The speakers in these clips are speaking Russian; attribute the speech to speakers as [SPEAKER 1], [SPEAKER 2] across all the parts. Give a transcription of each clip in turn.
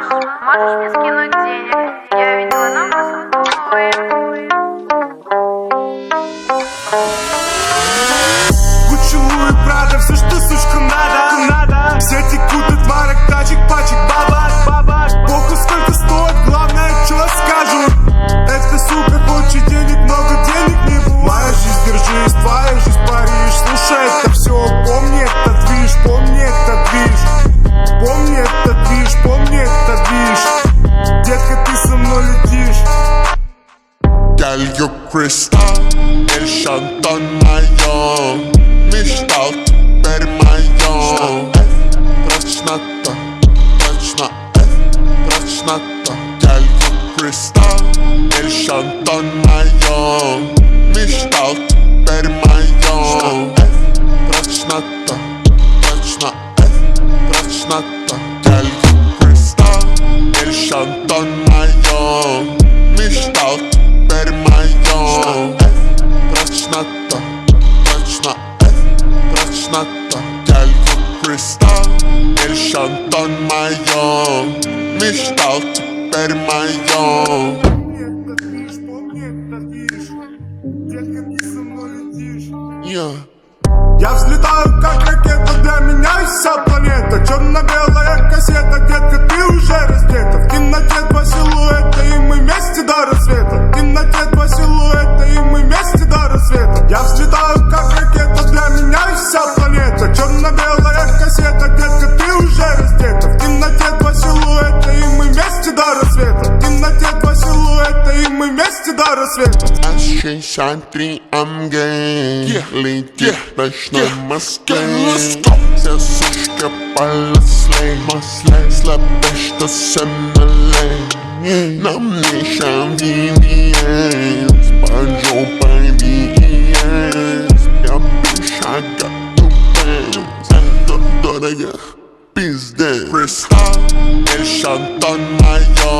[SPEAKER 1] Можешь мне скинуть денег? Я видела номер сотовый.
[SPEAKER 2] Гуччи, Kristall és Anton nagyon mistal per nagyon Racsnatta, racsna, racsnatta Kell Kristall és Anton nagyon mistal per nagyon Ты со мной летишь
[SPEAKER 3] Yeah
[SPEAKER 2] Я. Взлетаю как ракета, для меня вся планета. Черно-белая кассета, детка, вместе до рассвета
[SPEAKER 3] S63 AMG Летит ночь на Москве
[SPEAKER 2] let's go.
[SPEAKER 3] Вся сушка полослей Слабо, что сэмнэлэй Нам не шам VVS Под жопой VES Я без шага тупым Это дорого Пиздец. Кристалл Эль Шантон майор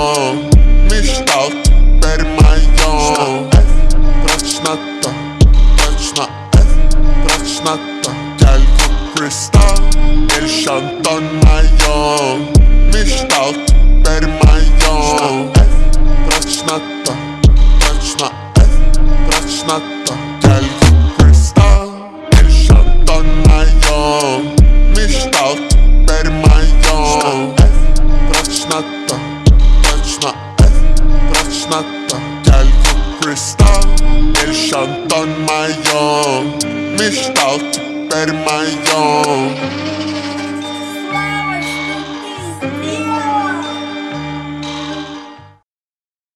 [SPEAKER 3] Sonata Gel Kristal Elşantanayon Mishtal Bermayon Prasnata Prasna F Prasnata Gel Kristal Elşantanayon Mishtal Bermayon Prasnata Prasna F Prasnata Gel Kristal Elşantanayon me stout, better my young.